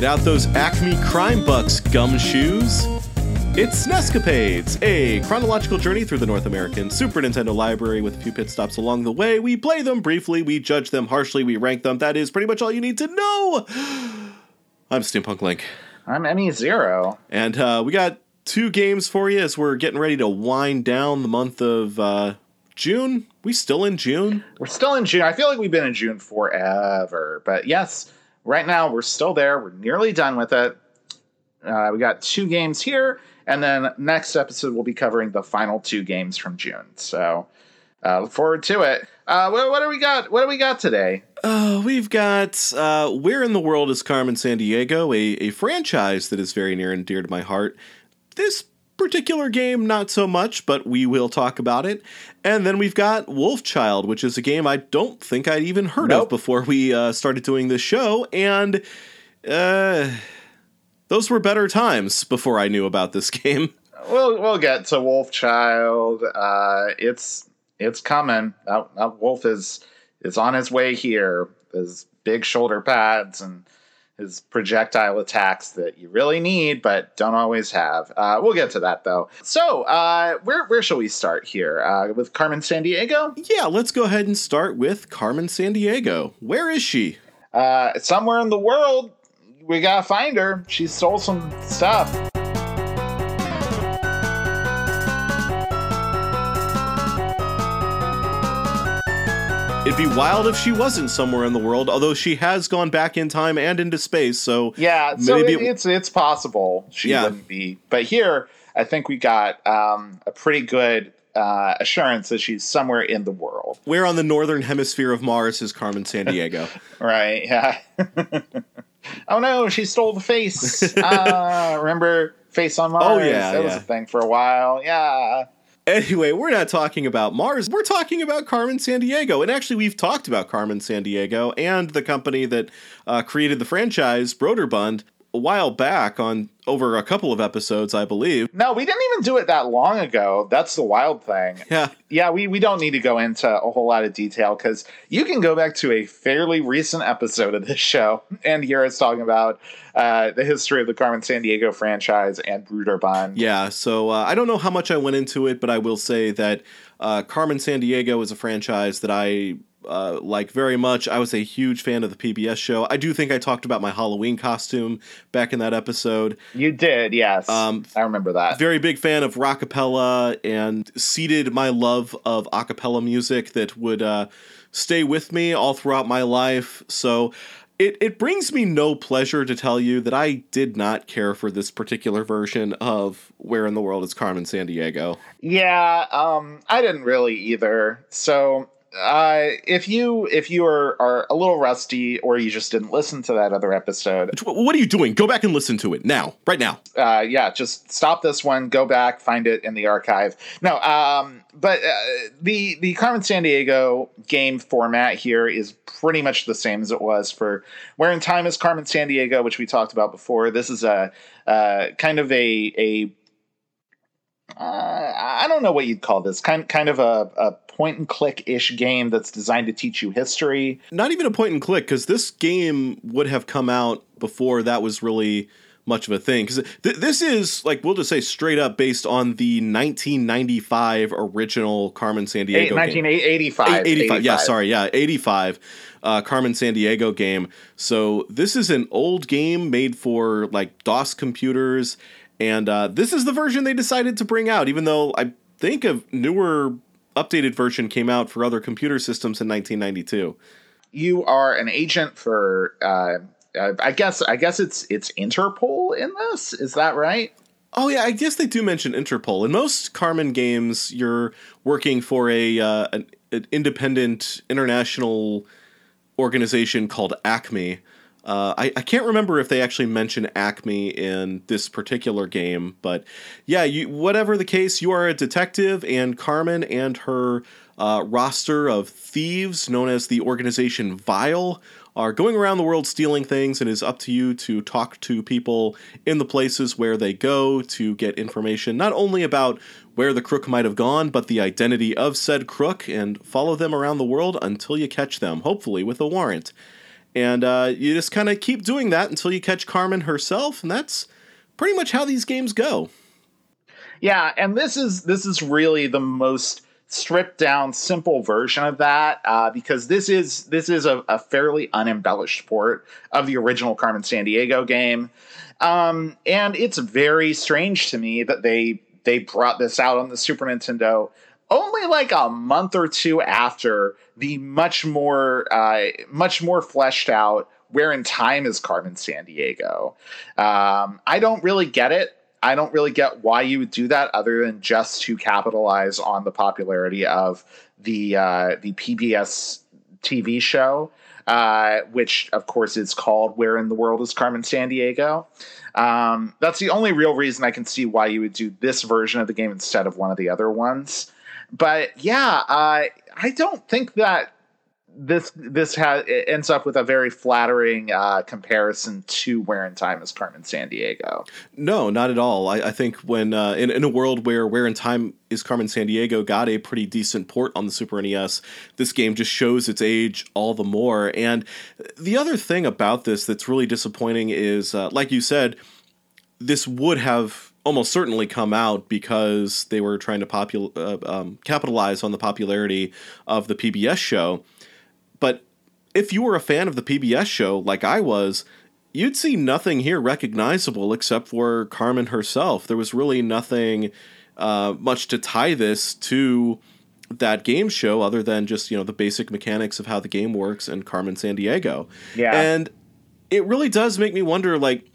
Get out those Acme Crime Bucks gumshoes. It's Nescapades, a chronological journey through the North American Super Nintendo library with a few pit stops along the way. We play them briefly, we judge them harshly, we rank them. That is pretty much all you need to know. I'm Steampunk Link. I'm Emmy Zero. And uh, we got two games for you as we're getting ready to wind down the month of uh, June. We still in June? We're still in June. I feel like we've been in June forever. But yes, right now we're still there. We're nearly done with it. Uh, we got two games here, and then next episode we'll be covering the final two games from June. So uh, look forward to it. Uh, what, what do we got? What do we got today? Uh, we've got uh, Where in the World is Carmen Sandiego, a, a franchise that is very near and dear to my heart. This particular game, not so much, but we will talk about it. And then we've got Wolfchild, which is a game I don't think I'd even heard Nope. of before we uh, started doing this show. And uh, those were better times before I knew about this game. We'll we'll get to Wolfchild. Uh, it's it's coming. That, that wolf is is on his way here. His big shoulder pads and his projectile attacks that you really need but don't always have. Uh, we'll get to that though. So uh, where where shall we start here? Uh, with Carmen Sandiego? Yeah, let's go ahead and start with Carmen Sandiego. Where is she? Uh, somewhere in the world, we gotta find her. She stole some stuff. It'd be wild if she wasn't somewhere in the world, although she has gone back in time and into space, so Yeah, so Maybe it, it- it's it's possible she Yeah. wouldn't be. But here, I think we got um, a pretty good uh, assurance that she's somewhere in the world, where on the northern hemisphere of Mars is Carmen Sandiego? right? Yeah. oh no, she stole the face. uh, remember Face on Mars? Oh, yeah, that was yeah. a thing for a while. Yeah. Anyway, we're not talking about Mars. We're talking about Carmen Sandiego. And actually, we've talked about Carmen Sandiego and the company that uh, created the franchise, Broderbund, a while back on over a couple of episodes, I believe. No, we didn't even do it that long ago. That's the wild thing. Yeah. Yeah, we, we don't need to go into a whole lot of detail because you can go back to a fairly recent episode of this show and hear us talking about uh, the history of the Carmen Sandiego franchise and Broderbund. Yeah, so uh, I don't know how much I went into it, but I will say that uh, Carmen Sandiego is a franchise that I uh, like very much. I was a huge fan of the PBS show. I do think I talked about my Halloween costume back in that episode. You did, yes. Um, I remember that. Very big fan of rockapella and seeded my love of acapella music that would uh, stay with me all throughout my life. So it, it brings me no pleasure to tell you that I did not care for this particular version of Where in the World is Carmen Sandiego. Yeah, um, I didn't really either. So uh, if you if you are, are a little rusty or you just didn't listen to that other episode, What are you doing? Go back and listen to it now, right now. uh, yeah, just stop this one, go back, find it in the archive. No, um, but uh, the the Carmen Sandiego game format here is pretty much the same as it was for Where in Time is Carmen Sandiego, which we talked about before. This is a uh, kind of a a uh, I don't know what you'd call this kind kind of a, a point and click ish game that's designed to teach you history. Not even a point and click, because this game would have come out before that was really much of a thing. Because th- this is, like, we'll just say straight up based on the 1995 original Carmen Sandiego game. 1985. 85, yeah, sorry, yeah, 85 uh, Carmen Sandiego game. So this is an old game made for like DOS computers, and uh, this is the version they decided to bring out. Even though I think a newer, updated version came out for other computer systems in 1992. you are an agent for uh, uh, I guess I guess it's it's Interpol in this. Is that right? Oh yeah, I guess they do mention Interpol. In most Carmen games, you're working for a uh, an, an independent international organization called Acme. Uh, I, I can't remember if they actually mention Acme in this particular game, but yeah, you whatever the case, you are a detective, and Carmen and her uh, roster of thieves, known as the organization Vile, are going around the world stealing things, and it's up to you to talk to people in the places where they go to get information not only about where the crook might have gone, but the identity of said crook, and follow them around the world until you catch them, hopefully with a warrant. And uh, you just kind of keep doing that until you catch Carmen herself, and that's pretty much how these games go. Yeah, and this is this is really the most stripped down, simple version of that uh, because this is this is a, a, fairly unembellished port of the original Carmen Sandiego game, um, and it's very strange to me that they they brought this out on the Super Nintendo only like a month or two after the much more uh, much more fleshed out where in time is Carmen Sandiego. Um, I don't really get it. I don't really get why you would do that other than just to capitalize on the popularity of the uh, the PBS TV show, uh, which of course is called "Where in the World is Carmen Sandiego." Um, that's the only real reason I can see why you would do this version of the game instead of one of the other ones. But yeah, uh, I don't think that this this has ends up with a very flattering uh, comparison to Where in Time is Carmen Sandiego. No, not at all. I, I think when uh, in in a world where Where in Time is Carmen Sandiego got a pretty decent port on the Super NES, this game just shows its age all the more. And the other thing about this that's really disappointing is, uh, like you said, this would have almost certainly come out because they were trying to popul- uh, um, capitalize on the popularity of the PBS show but if you were a fan of the PBS show, like I was, you'd see nothing here recognizable except for Carmen herself. There was really nothing uh, much to tie this to that game show other than just you know the basic mechanics of how the game works and Carmen Sandiego. Yeah, and it really does make me wonder, like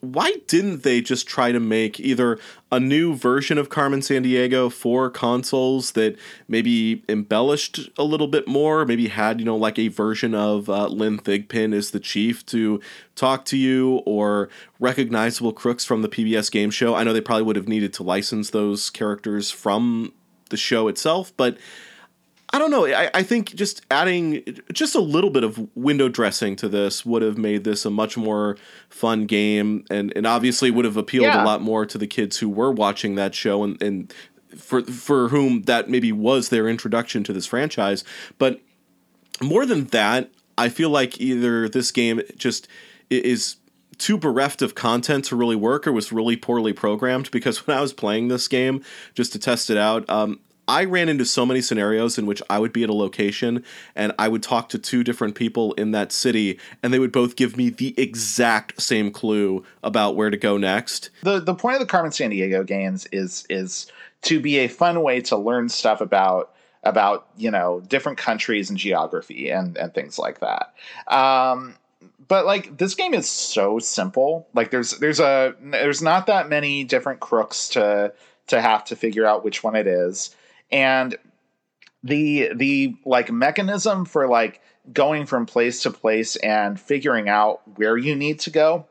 why didn't they just try to make either a new version of Carmen Sandiego for consoles that maybe embellished a little bit more, maybe had, you know, like a version of uh, Lynn Thigpen as the chief to talk to you, or recognizable crooks from the PBS game show? I know they probably would have needed to license those characters from the show itself, but I don't know. I, I think just adding just a little bit of window dressing to this would have made this a much more fun game, and, and obviously would have appealed yeah. a lot more to the kids who were watching that show and, and for for whom that maybe was their introduction to this franchise. But more than that, I feel like either this game just is too bereft of content to really work or was really poorly programmed because when I was playing this game just to test it out, um, I ran into so many scenarios in which I would be at a location and I would talk to two different people in that city and they would both give me the exact same clue about where to go next. The the point of the Carmen Sandiego games is is to be a fun way to learn stuff about about, you know, different countries and geography and and things like that. Um but like this game is so simple. Like there's there's a there's not that many different crooks to to have to figure out which one it is and the the like mechanism for like going from place to place and figuring out where you need to go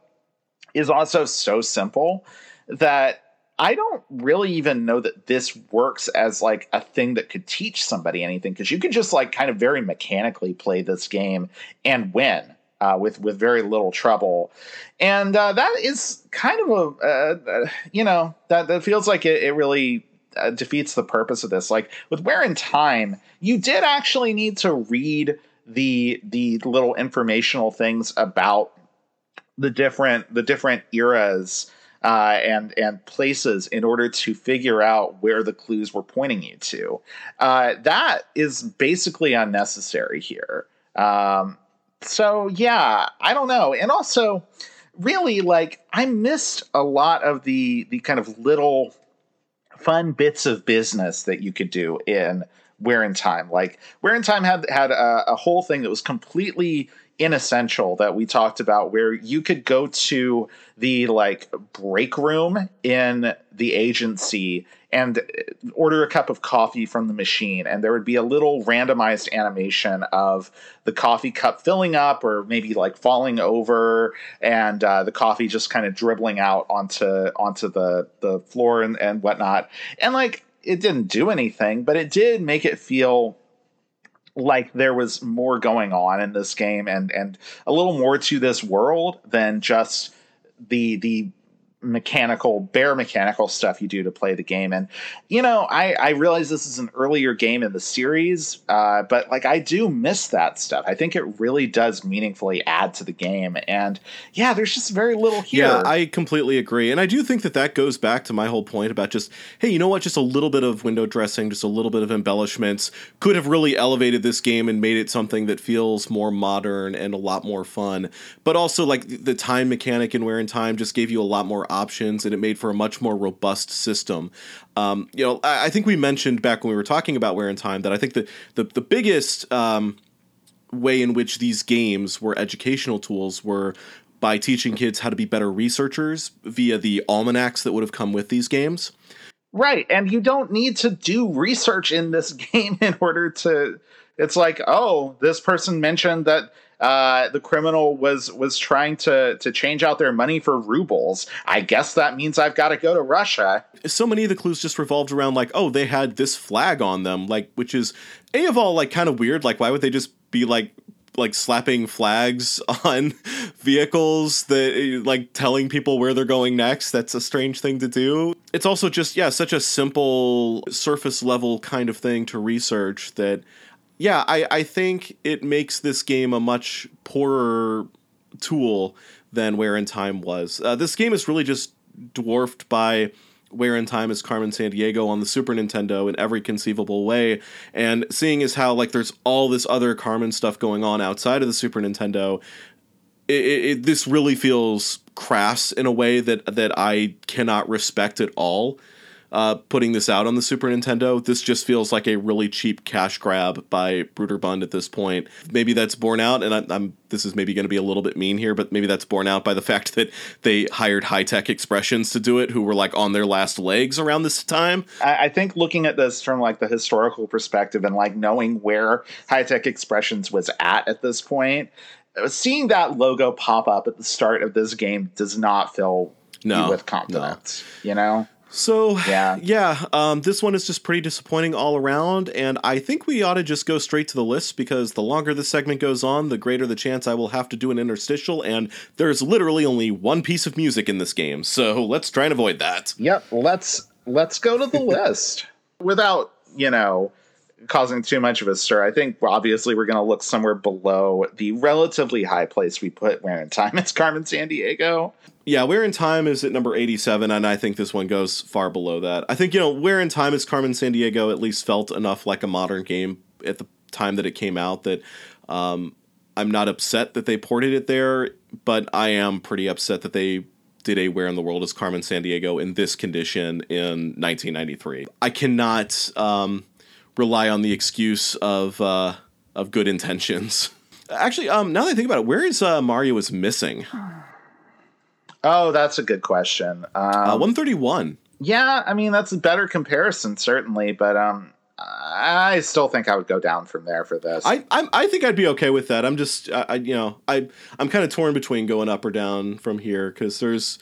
is also so simple that I don't really even know that this works as like a thing that could teach somebody anything because you can just like kind of very mechanically play this game and win uh, with with very little trouble, and uh, that is kind of a uh, you know that that feels like it, it really uh, defeats the purpose of this. Like with Where in Time, you did actually need to read the the little informational things about the different the different eras uh, and and places in order to figure out where the clues were pointing you to. Uh, that is basically unnecessary here. Um, so yeah, I don't know, and also really like I missed a lot of the the kind of little fun bits of business that you could do in Where in Time. Like Where in Time had had a, a whole thing that was completely inessential that we talked about where you could go to the like break room in the agency and order a cup of coffee from the machine and there would be a little randomized animation of the coffee cup filling up or maybe like falling over and uh, the coffee just kind of dribbling out onto onto the the floor and, and whatnot. And like it didn't do anything but it did make it feel like there was more going on in this game and and a little more to this world than just the the mechanical bare mechanical stuff you do to play the game. And you know i i realize this is an earlier game in the series uh, but like i do miss that stuff. I think it really does meaningfully add to the game. And yeah there's just very little here. Yeah i completely agree. And i do think that that goes back to my whole point about just hey you know what? Just a little bit of window dressing just a little bit of embellishments could have really elevated this game and made it something that feels more modern and a lot more fun. But also like the time mechanic and Where in Time just gave you a lot more options and it made for a much more robust system. Um, you know, I, I, think we mentioned back when we were talking about Where in Time that I think the the, the biggest um, way in which these games were educational tools were by teaching kids how to be better researchers via the almanacs that would have come with these games. Right, and you don't need to do research in this game in order to. It's like, oh, this person mentioned that uh, the criminal was was trying to to change out their money for rubles. I guess that means I've got to go to Russia. So many of the clues just revolved around like, oh, they had this flag on them, like which is a of all like kind of weird. Like, why would they just be like like slapping flags on vehicles that like telling people where they're going next that's a strange thing to do it's also just yeah such a simple surface level kind of thing to research that yeah, I, I think it makes this game a much poorer tool than Where in Time was. Uh, this game is really just dwarfed by Where in Time is Carmen Sandiego on the Super Nintendo in every conceivable way. And seeing as how like there's all this other Carmen stuff going on outside of the Super Nintendo, it, it, this really feels crass in a way that that I cannot respect at all uh, putting this out on the Super Nintendo. This just feels like a really cheap cash grab by Broderbund at this point. Maybe that's borne out, and I, I'm this is maybe going to be a little bit mean here, but maybe that's borne out by the fact that they hired Hi Tech Expressions to do it, who were like on their last legs around this time. I, I think looking at this from like the historical perspective and like knowing where Hi Tech Expressions was at at this point, seeing that logo pop up at the start of this game does not fill no, with confidence. No. You know. So yeah, yeah. Um, this one is just pretty disappointing all around, and I think we ought to just go straight to the list because the longer this segment goes on, the greater the chance I will have to do an interstitial, and there's literally only one piece of music in this game, so let's try and avoid that. Yep, let's let's go to the list without you know causing too much of a stir. I think obviously we're going to look somewhere below the relatively high place we put Where in Time. It's Carmen Sandiego yeah, Where in Time is at number 87, and I think this one goes far below that. I think, you know, Where in Time is Carmen Sandiego at least felt enough like a modern game at the time that it came out that um, I'm not upset that they ported it there, but I am pretty upset that they did a Where in the World is Carmen Sandiego in this condition in 1993. I cannot um, rely on the excuse of, uh, of good intentions. Actually, um, now that I think about it, where is uh, Mario is missing? Oh, that's a good question. Uh, um, uh, 131. Yeah, I mean that's a better comparison certainly, but um, I still think I would go down from there for this. I I, I think I'd be okay with that. I'm just I, I you know I I'm kind of torn between going up or down from here because there's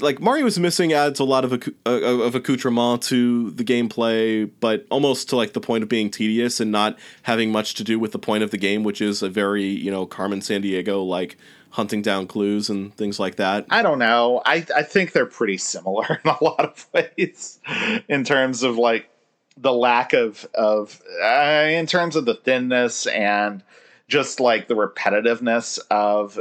like Mario is missing adds a lot of uh, of accoutrement to the gameplay, but almost to like the point of being tedious and not having much to do with the point of the game, which is a very you know Carmen Sandiego like hunting down clues and things like that? I don't know. I I think they're pretty similar in a lot of ways in terms of like the lack of of uh, in terms of the thinness and just like the repetitiveness of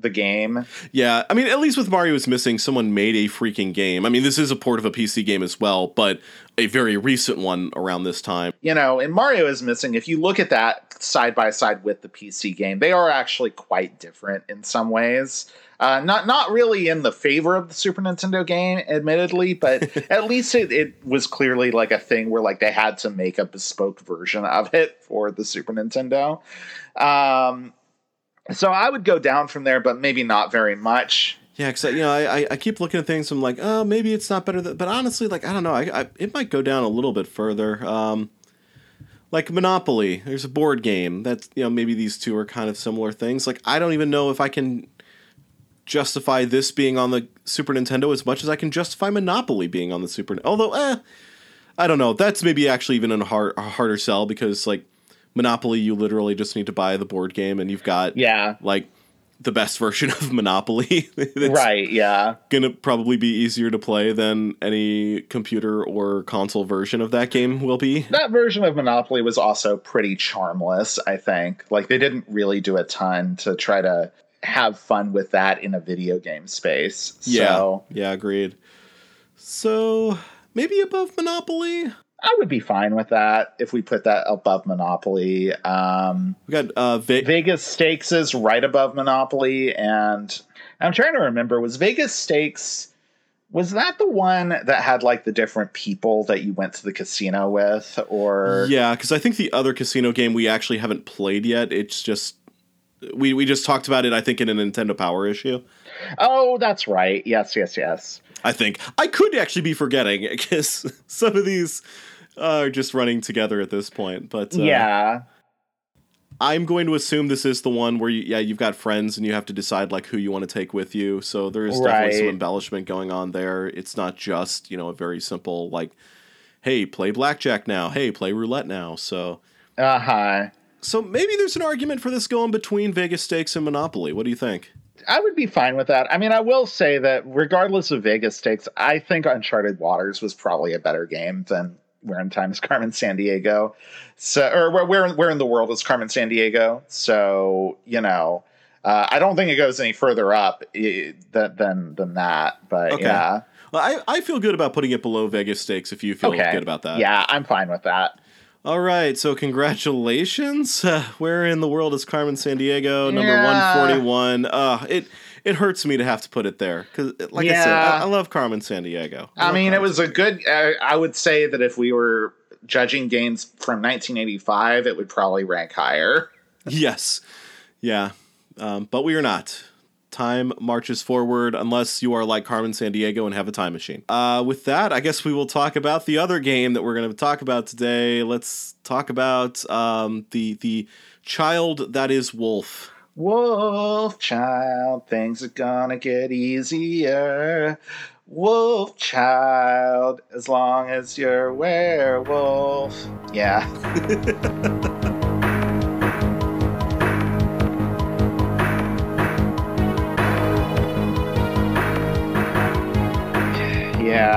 the game. Yeah, I mean, at least with Mario is missing, someone made a freaking game. I mean, this is a port of a PC game as well, but a very recent one around this time. You know, and Mario is missing. If you look at that side by side with the PC game, they are actually quite different in some ways. Uh, not not really in the favor of the Super Nintendo game, admittedly, but at least it, it was clearly like a thing where like they had to make a bespoke version of it for the Super Nintendo. Um, so I would go down from there, but maybe not very much. Yeah, because you know I, I keep looking at things. I'm like, oh, maybe it's not better. But honestly, like I don't know. I, I it might go down a little bit further. Um, like Monopoly, there's a board game that's you know maybe these two are kind of similar things. Like I don't even know if I can justify this being on the Super Nintendo as much as I can justify Monopoly being on the Super. Although, eh, I don't know. That's maybe actually even a, hard, a harder sell because like Monopoly, you literally just need to buy the board game, and you've got yeah like the best version of Monopoly. right, yeah. gonna probably be easier to play than any computer or console version of that game will be. That version of Monopoly was also pretty charmless, I think. Like they didn't really do a ton to try to have fun with that in a video game space. So Yeah, yeah, agreed. So maybe above Monopoly. I would be fine with that if we put that above Monopoly. Um, We got uh, Ve- Vegas Stakes is right above Monopoly, and I'm trying to remember was Vegas Stakes was that the one that had like the different people that you went to the casino with, or Yeah, because I think the other casino game we actually haven't played yet. It's just we we just talked about it. I think in a Nintendo Power issue. oh, that's right, yes, yes, yes. I think I could actually be forgetting because some of these are just running together at this point. But uh, yeah, I'm going to assume this is the one where you, yeah you've got friends and you have to decide like who you want to take with you. So there is definitely some embellishment going on there. It's not just you know a very simple like, hey, play blackjack now. Hey, play roulette now. So uh huh. so maybe there's an argument for this going between Vegas Stakes and Monopoly. What do you think? I would be fine with that. I mean, I will say that regardless of Vegas Stakes, I think Uncharted Waters was probably a better game than Where in Time is Carmen Sandiego. So, or where where, where in the world is Carmen Sandiego? So, you know, uh, I don't think it goes any further up than than than that. But Okay. yeah, Well, I, I feel good about putting it below Vegas Stakes if you feel okay, good about that. Yeah, I'm fine with that. All right, so congratulations. Uh, where in the world is Carmen Sandiego? Number Yeah. 141. Uh, it it hurts me to have to put it there cuz like I said, I, I love Carmen Sandiego. I love mean, it was a good. Uh, I would say that if we were judging games from 1985, it would probably rank higher. Yes. Yeah. Um, but we are not. Time marches forward unless you are like Carmen Sandiego and have a time machine. Uh, with that, I guess we will talk about the other game that we're going to talk about today. Let's talk about um, the the child that is Wolf. Wolf child, things are gonna get easier. Wolf child, as long as you're werewolf. Yeah.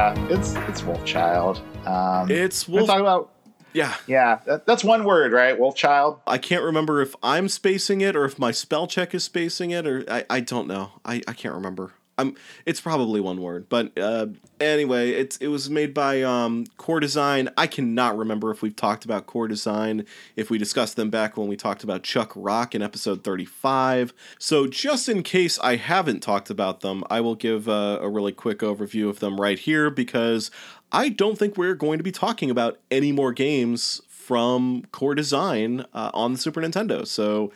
yeah, it's it's Wolf Child. Um, It's Wolf. talking about Yeah. yeah, that, that's one word, right? Wolf Child. I can't remember if I'm spacing it or if my spell check is spacing it or I, I don't know. I, I can't remember. I'm it's probably one word. But uh, anyway, it's it was made by um, Core Design. I cannot remember if we've talked about Core Design, if we discussed them back when we talked about Chuck Rock in episode 35. So just in case I haven't talked about them, I will give uh, a really quick overview of them right here because I don't think we're going to be talking about any more games from Core Design uh, on the Super Nintendo. So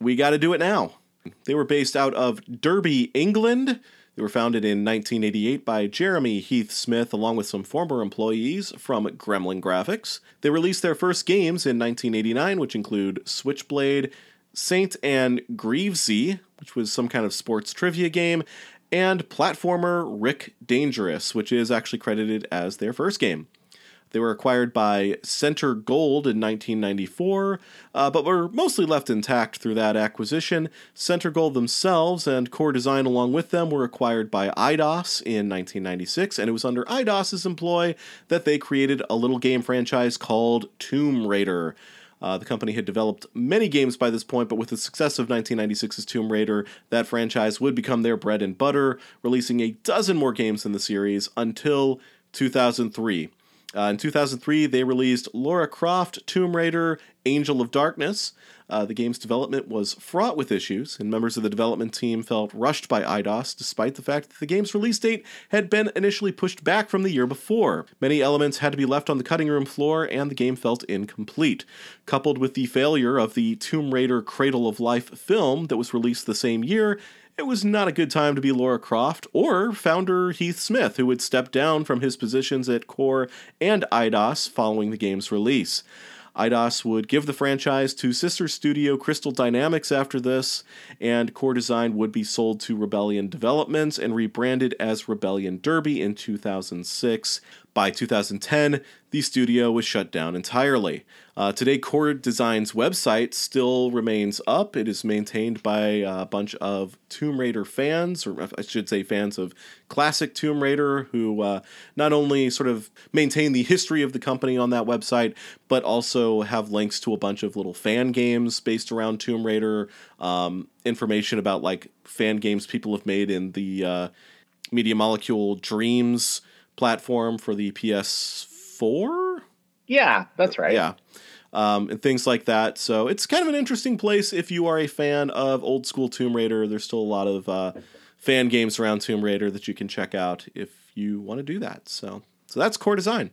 we got to do it now. They were based out of Derby, England. They were founded in 1988 by Jeremy Heath Smith, along with some former employees from Gremlin Graphics. They released their first games in 1989, which include Switchblade, Saint and Greavesy, which was some kind of sports trivia game, and platformer Rick Dangerous, which is actually credited as their first game. They were acquired by CentreGold in 1994, uh, but were mostly left intact through that acquisition. CentreGold themselves and Core Design, along with them, were acquired by Eidos in 1996, and it was under Eidos's employ that they created a little game franchise called Tomb Raider. Uh, the company had developed many games by this point, but with the success of 1996's Tomb Raider, that franchise would become their bread and butter, releasing a dozen more games in the series until 2003. Uh, in 2003, they released Lara Croft Tomb Raider Angel of Darkness. Uh, the game's development was fraught with issues, and members of the development team felt rushed by Eidos despite the fact that the game's release date had been initially pushed back from the year before. Many elements had to be left on the cutting room floor, and the game felt incomplete. Coupled with the failure of the Tomb Raider Cradle of Life film that was released the same year, it was not a good time to be Lara Croft or founder Heath Smith, who would step down from his positions at Core and Eidos following the game's release. Eidos would give the franchise to sister studio Crystal Dynamics after this, and Core Design would be sold to Rebellion Developments and rebranded as Rebellion Derby in 2006. By 2010, the studio was shut down entirely. Uh, today, Core Design's website still remains up. It is maintained by a bunch of Tomb Raider fans, or I should say, fans of classic Tomb Raider, who uh, not only sort of maintain the history of the company on that website, but also have links to a bunch of little fan games based around Tomb Raider, um, information about like fan games people have made in the uh, Media Molecule Dreams platform for the PS4. Yeah, that's right. Yeah. Um, and things like that. So it's kind of an interesting place if you are a fan of old school Tomb Raider. There's still a lot of uh, fan games around Tomb Raider that you can check out if you want to do that. So, so that's core design.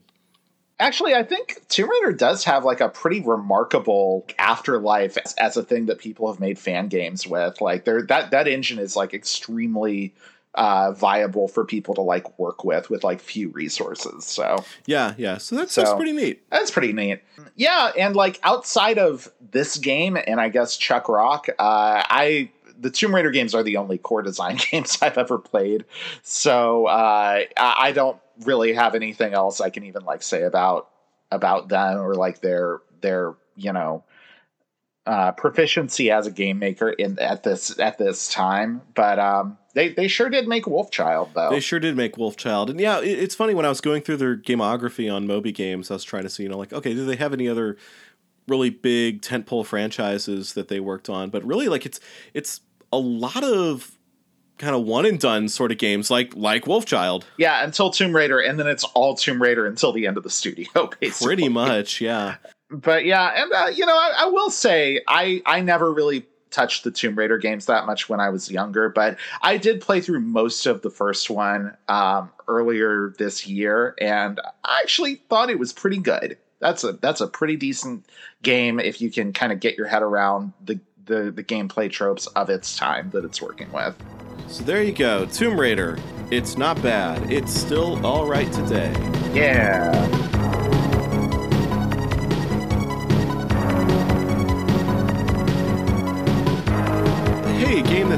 Actually, I think Tomb Raider does have like a pretty remarkable afterlife as, as a thing that people have made fan games with. Like, there that that engine is like extremely uh, viable for people to like work with with like few resources. So yeah, yeah. So that's so, that's pretty neat. That's pretty neat. Yeah, and like outside of this game and I guess Chuck Rock, uh, I the Tomb Raider games are the only core design games I've ever played. So uh, I don't really have anything else I can even like say about about them or like their their you know uh, proficiency as a game maker in at this at this time. But um, they they sure did make Wolfchild though. They sure did make Wolfchild, and yeah, it, it's funny when I was going through their gamography on Moby Games, I was trying to see, you know, like okay, do they have any other really big tentpole franchises that they worked on? But really, like it's it's a lot of kind of one and done sort of games like like Wolfchild. Yeah, until Tomb Raider, and then it's all Tomb Raider until the end of the studio. Basically. Pretty much, yeah. But yeah, and uh, you know, I, I will say I I never really touched the Tomb Raider games that much when I was younger, but I did play through most of the first one um, earlier this year, and I actually thought it was pretty good. That's a that's a pretty decent game if you can kind of get your head around the, the the gameplay tropes of its time that it's working with. So there you go, Tomb Raider. It's not bad. It's still all right today. Yeah.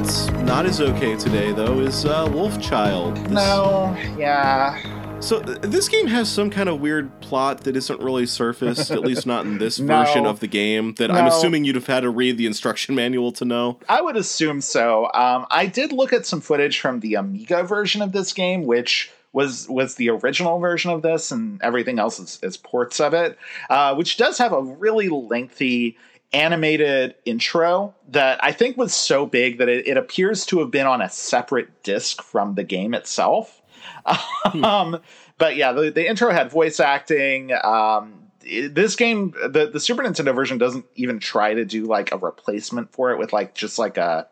Not as okay today, though, is uh, Wolfchild. This... No, yeah. So th- this game has some kind of weird plot that isn't really surfaced, at least not in this no. version of the game. That no. I'm assuming you'd have had to read the instruction manual to know. I would assume so. Um, I did look at some footage from the Amiga version of this game, which was was the original version of this, and everything else is, is ports of it, uh, which does have a really lengthy animated intro that I think was so big that it, it appears to have been on a separate disc from the game itself. Hmm. um, but yeah, the, the intro had voice acting. Um, this game, the, the Super Nintendo version doesn't even try to do like a replacement for it with like just like a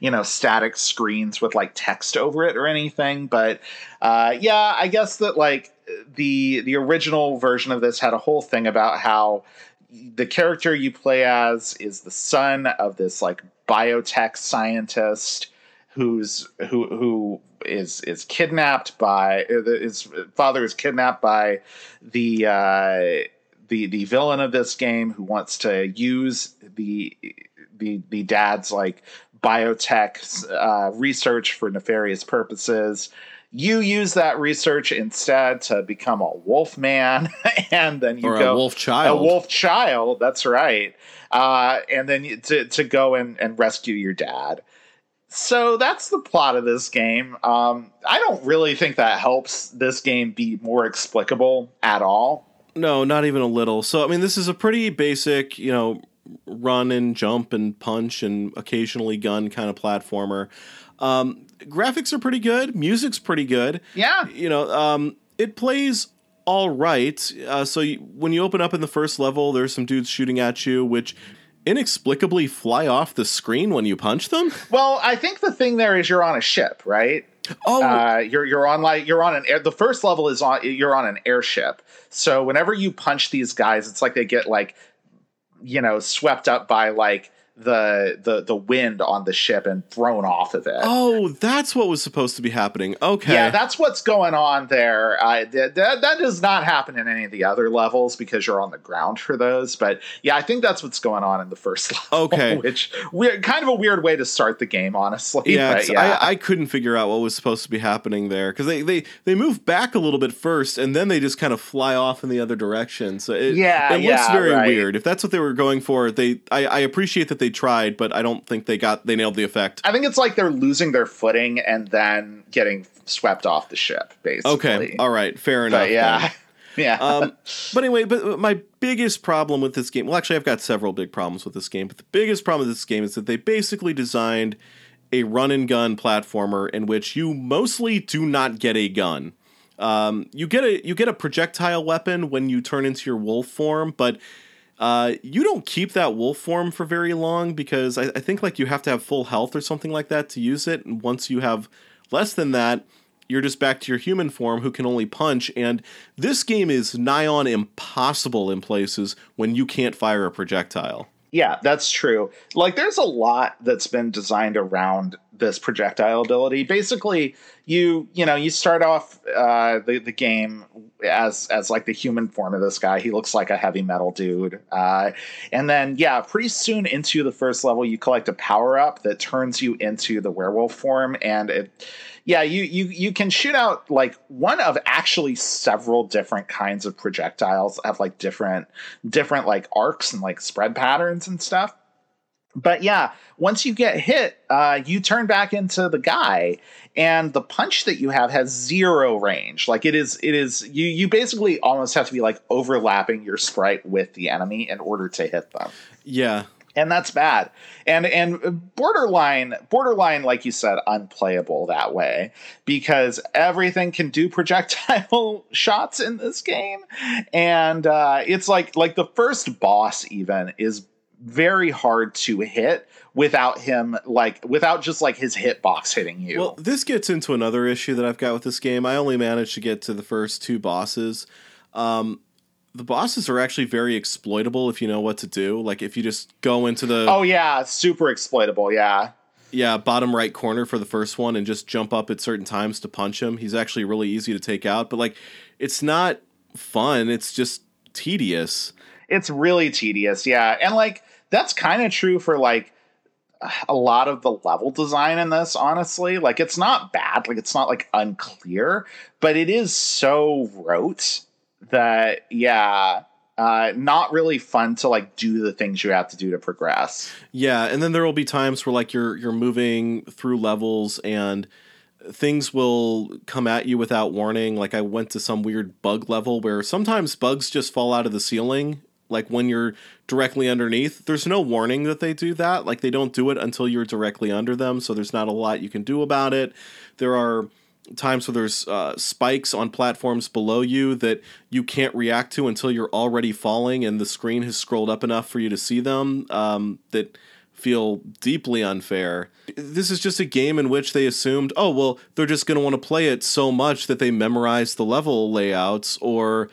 you know static screens with like text over it or anything but uh, yeah i guess that like the the original version of this had a whole thing about how the character you play as is the son of this like biotech scientist who's who who is is kidnapped by his father is kidnapped by the uh, the the villain of this game who wants to use the the the dad's like biotech uh, research for nefarious purposes you use that research instead to become a wolf man and then you or go a wolf child. A wolf child that's right. Uh, and then you, to, to go and, and rescue your dad. So that's the plot of this game. Um, i don't really think that helps this game be more explicable at all. No not even a little. So i mean this is a pretty basic you know run and jump and punch and occasionally gun kind of platformer. Um, graphics are pretty good. Music's pretty good. Yeah. You know, um, it plays all right. Uh, so you, when you open up in the first level, there's some dudes shooting at you, which inexplicably fly off the screen when you punch them. Well, I think the thing there is you're on a ship, right? Oh, uh, you're you're on like you're on an air. The first level is on you're on an airship. So whenever you punch these guys, it's like they get like you know swept up by like the the the wind on the ship and thrown off of it. Oh, that's what was supposed to be happening. Okay. Yeah, that's what's going on there. I, that, that does not happen in any of the other levels because you're on the ground for those. But yeah, I think that's what's going on in the first level. Okay. Which weird, kind of a weird way to start the game, honestly. Yeah, but, yeah. I, I couldn't figure out what was supposed to be happening there because they, they they move back a little bit first and then they just kind of fly off in the other direction. So it, Yeah, it looks yeah, very right. weird. If that's what they were going for, they I, I appreciate that they tried, but I don't think they got they nailed the effect. I think it's like they're losing their footing and then getting swept off the ship, basically. Okay, all right, fair enough. But yeah. then. Yeah. um, but anyway, but my biggest problem with this game, well, actually, I've got several big problems with this game, but the biggest problem with this game is that they basically designed a run and gun platformer in which you mostly do not get a gun. Um, you get a you get a projectile weapon when you turn into your wolf form, but uh, you don't keep that wolf form for very long because I, I think like you have to have full health or something like that to use it. And once you have less than that, you're just back to your human form who can only punch. And this game is nigh on impossible in places when you can't fire a projectile. Yeah, that's true. Like, there's a lot that's been designed around this projectile ability. Basically, you you know you start off uh, the the game as as like the human form of this guy. He looks like a heavy metal dude, uh, and then yeah, pretty soon into the first level, you collect a power up that turns you into the werewolf form, and it yeah, you you you can shoot out like one of actually several different kinds of projectiles have like different different like arcs and like spread patterns and stuff. But yeah, once you get hit, uh, you turn back into the guy, and the punch that you have has zero range. Like it is, it is you. You basically almost have to be like overlapping your sprite with the enemy in order to hit them Yeah, and that's bad and and borderline borderline like you said unplayable that way because everything can do projectile shots in this game and uh, it's like like the first boss even is very hard to hit without him like without just like his hitbox hitting you Well, this gets into another issue that I've got with this game. I only managed to get to the first two bosses. Um, the bosses are actually very exploitable if you know what to do. Like if you just go into the oh yeah super exploitable yeah yeah bottom right corner for the first one and just jump up at certain times to punch him, he's actually really easy to take out. But like, it's not fun. It's just tedious. it's really tedious yeah and like that's kind of true for like a lot of the level design in this honestly like it's not bad like it's not like unclear but it is so rote that yeah uh not really fun to like do the things you have to do to progress Yeah, and then there will be times where like you're you're moving through levels and things will come at you without warning. Like I went to some weird bug level where sometimes bugs just fall out of the ceiling like when you're directly underneath. There's no warning that they do that. Like they don't do it until you're directly under them, so there's not a lot you can do about it. There are times where there's uh, spikes on platforms below you that you can't react to until you're already falling and the screen has scrolled up enough for you to see them um, that feel deeply unfair. This is just a game in which they assumed, oh, well, they're just going to want to play it so much that they memorize the level layouts or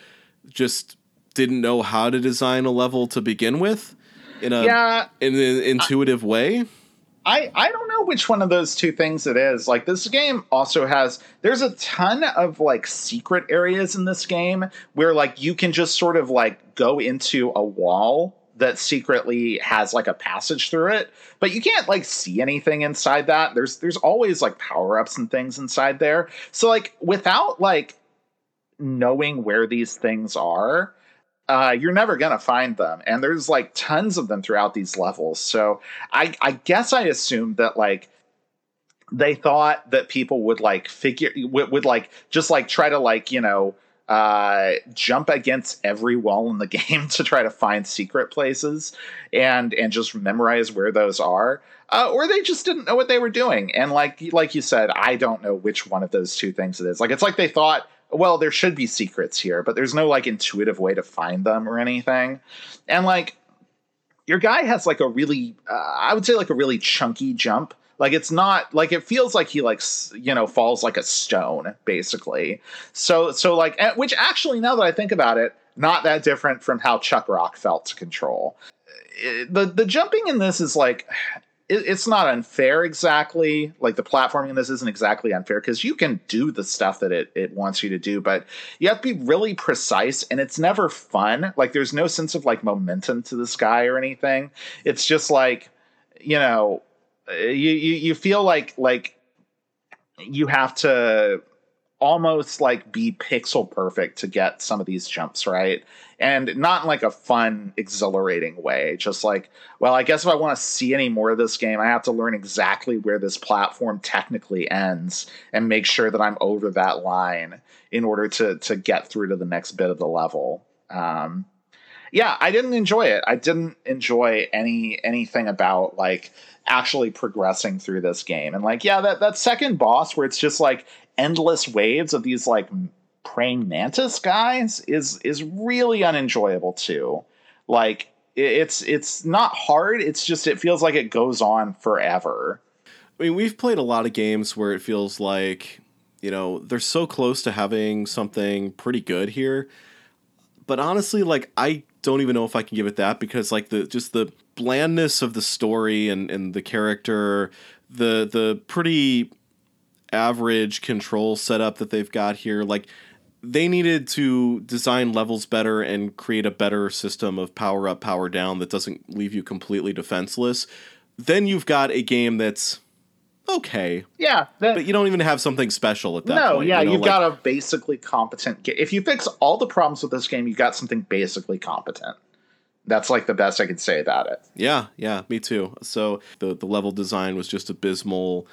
just didn't know how to design a level to begin with in a yeah in an intuitive way. I, I don't know which one of those two things it is. Like this game also has there's a ton of like secret areas in this game where like you can just sort of like go into a wall that secretly has like a passage through it, but you can't like see anything inside that. There's there's always like power-ups and things inside there. So like without like knowing where these things are, uh, you're never gonna find them, and there's like tons of them throughout these levels. So I, I guess I assumed that like they thought that people would like figure would, would like just like try to like you know uh, jump against every wall in the game to try to find secret places and and just memorize where those are. Uh, or they just didn't know what they were doing, and like like you said, I don't know which one of those two things it is. Like it's like they thought well, there should be secrets here, but there's no like intuitive way to find them or anything. And like your guy has like a really, uh, I would say like a really chunky jump. Like it's not like it feels like he like you know falls like a stone basically. So so like eh, which actually now that I think about it, not that different from how Chuck Rock felt to control. the the jumping in this is like it, it's not unfair exactly. Like the platforming in this isn't exactly unfair because you can do the stuff that it it wants you to do, but you have to be really precise, and it's never fun. Like there's no sense of like momentum to the sky or anything. It's just like you know you you, you feel like like you have to almost like be pixel perfect to get some of these jumps right? And not in like a fun exhilarating way just like well i guess if i want to see any more of this game i have to learn exactly where this platform technically ends and make sure that i'm over that line in order to to get through to the next bit of the level. Um yeah i didn't enjoy it. I didn't enjoy any anything about like actually progressing through this game. And like yeah that that second boss where it's just like endless waves of these like praying mantis guys is is really unenjoyable too. Like it's it's not hard. It's just it feels like it goes on forever. I mean, we've played a lot of games where it feels like you know they're so close to having something pretty good here, but honestly, like I don't even know if I can give it that because like the just the blandness of the story and and the character, the the pretty average control setup that they've got here. Like they needed to design levels better and create a better system of power up, power down that doesn't leave you completely defenseless. Then you've got a game that's okay. Yeah, that, but you don't even have something special at that point. no, point. yeah, you know, you've like, got a basically competent game. If you fix all the problems with this game, you've got something basically competent. That's like the best I could say about it. Yeah, yeah, me too. So the the level design was just abysmal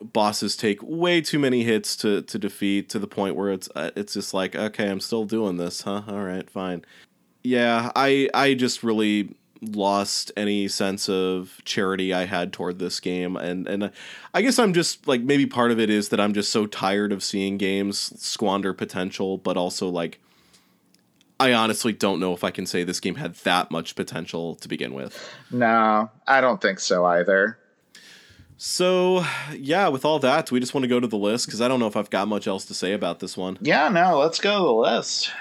bosses take way too many hits to to defeat to the point where it's uh, it's just like okay I'm still doing this huh all right fine yeah I I just really lost any sense of charity I had toward this game and and I guess I'm just like maybe part of it is that I'm just so tired of seeing games squander potential but also like I honestly don't know if I can say this game had that much potential to begin with. No, I don't think so either. So, yeah, with all that, we just want to go to the list because I don't know if I've got much else to say about this one. Yeah, no, let's go to the list.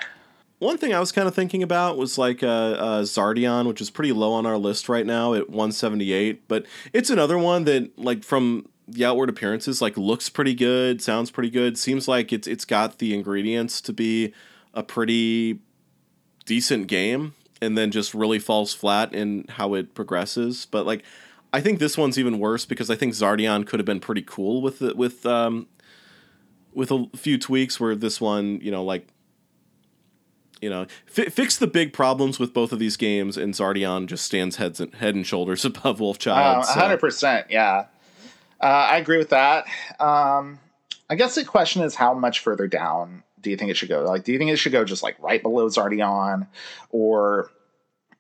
One thing I was kind of thinking about was like uh, uh, Xardion, which is pretty low on our list right now at 178, but it's another one that, like, from the outward appearances, like, looks pretty good, sounds pretty good, seems like it's it's got the ingredients to be a pretty decent game, and then just really falls flat in how it progresses. But like, I think this one's even worse because I think Xardion could have been pretty cool with it with um with a few tweaks where this one, you know, like you know, fi- fix the big problems with both of these games, and Xardion just stands heads and, head and shoulders above Wolfchild. hundred percent, yeah. Uh, I agree with that. Um, I guess the question is, how much further down do you think it should go? Like, do you think it should go just like right below Xardion, or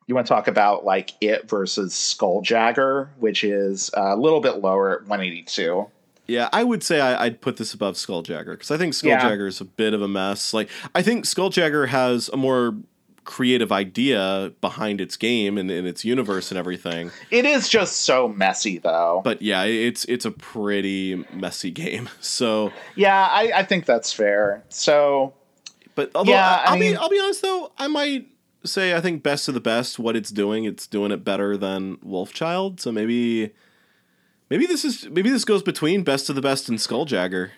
you want to talk about like it versus Skuljagger, which is a little bit lower at 182. Yeah, I would say I, would put this above Skuljagger because I think Skuljagger yeah. is a bit of a mess. Like, I think Skuljagger has a more creative idea behind its game and, and its universe and everything. It is just so messy, though. But yeah, it's it's a pretty messy game. So yeah, I, I think that's fair. So, but although yeah, I, will be I'll be honest though, I might say I think best of the best. What it's doing, it's doing it better than Wolfchild. So maybe, maybe this is maybe this goes between best of the best and Skuljagger.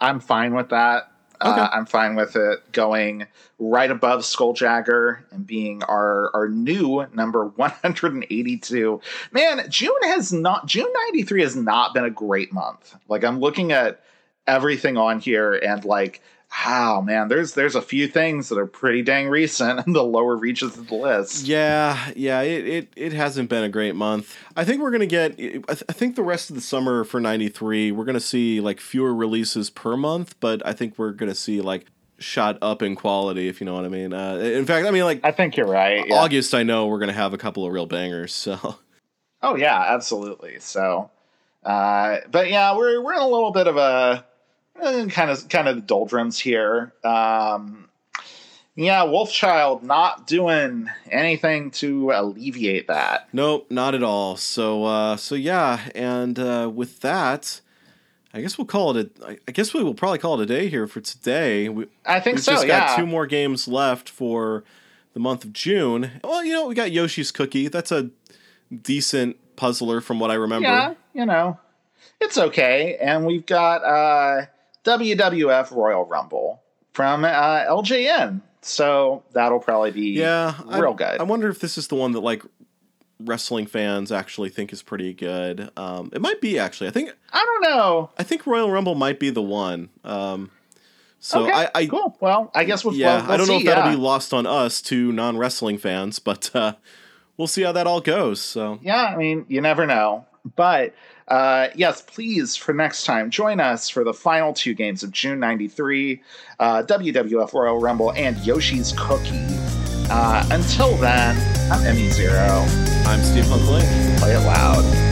I'm fine with that. Uh, okay. Uh, I'm fine with it going right above Skuljagger and being our our new number 182. Man, June has not June 93 has not been a great month. Like I'm looking at everything on here and like wow, man, there's there's a few things that are pretty dang recent in the lower reaches of the list. Yeah, yeah, it it, it hasn't been a great month. I think we're gonna get. I, th- I think the rest of the summer for '93, we're gonna see like fewer releases per month, but I think we're gonna see like shot up in quality, if you know what I mean. Uh, in fact, I mean like I think you're right. Yeah. August, I know we're gonna have a couple of real bangers. So. Oh yeah, absolutely. So, uh, but yeah, we're we're in a little bit of a kind of kind of the doldrums here. Um, yeah, Wolfchild not doing anything to alleviate that. Nope, not at all. So uh, so yeah, and uh, with that, I guess we'll call it a. I guess we will probably call it a day here for today. We, I think we've so. Just yeah. got two more games left for the month of June. Well, you know, we got Yoshi's Cookie. That's a decent puzzler from what I remember. Yeah, you know, it's okay. And we've got uh, WWF Royal Rumble from uh, LJN. So that'll probably be Yeah, real I, good. I wonder if this is the one that like wrestling fans actually think is pretty good. Um, it might be actually. I think I don't know. I think Royal Rumble might be the one. Um, so okay, I, I cool. Well, I guess we'll, yeah, we'll, we'll I don't know if that'll yeah. be lost on us to non wrestling fans, but uh, we'll see how that all goes. So Yeah, I mean, you never know. But uh, yes, please, for next time, join us for the final two games of June 93 uh, WWF Royal Rumble and Yoshi's Cookie. Uh, until then, I'm Emmy Zero. I'm Steve Punk Play it loud.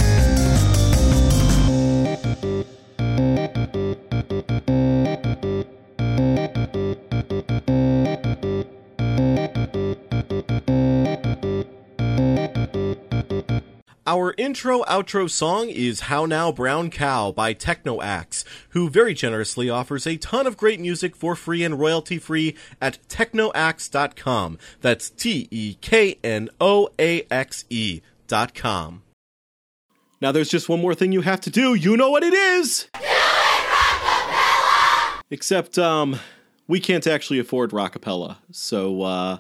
Our intro outro song is How Now Brown Cow by TeknoAXE, who very generously offers a ton of great music for free and royalty free at technoaxe.com. That's T E K N O A X E dot com. Now there's just one more thing you have to do. You know what it is! Except, um, we can't actually afford rockapella, so, uh,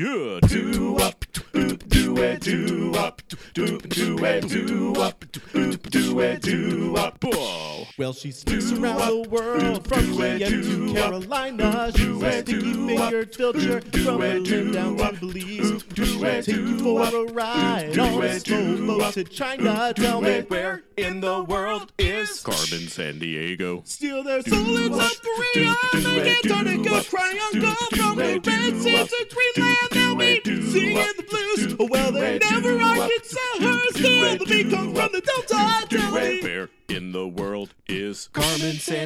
yeah, do up, do do it, do up, do do it, do up, do do it, do up. Well, she speaks around the world from Kiev to Carolina. She's a sticky-fingered filcher from Berlin down to Belize. She'll take you for a ride on a slow boat to China. Tell me where in the world is Carmen Sandiego. steal their soul in South Korea. Make Antarctica triangle from the Red Sea to Greenland.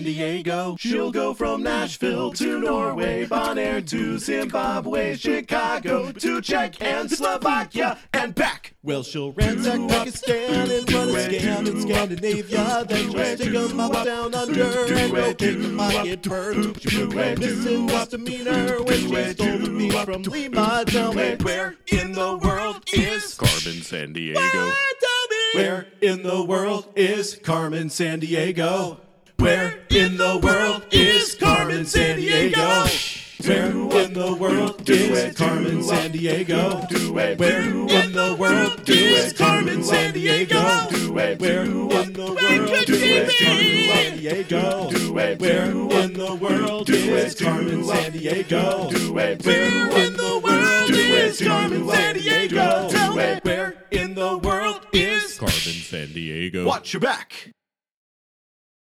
Diego. She'll go from Nashville to Norway, Bonaire to Zimbabwe, Chicago to Czech and Slovakia and back. Well, she'll ransack Pakistan and run a scam in Scandinavia. Then she'll stick 'em up down under and rotate the pocket bird. She'll put a missing misdemeanor when she stole the beef from Lima. Tell me Where in the world is Carmen Sandiego. Tell me Where in the world is Carmen Sandiego? Where in the world is Carmen Sandiego? Where in the world is Carmen Sandiego? Do it where in the world is Carmen Sandiego? Do it where in the world is Carmen Sandiego? Do it where in the world is Carmen Sandiego? Where in the world is Carmen Sandiego? Tell me where in the world is Carmen Sandiego. Watch your back.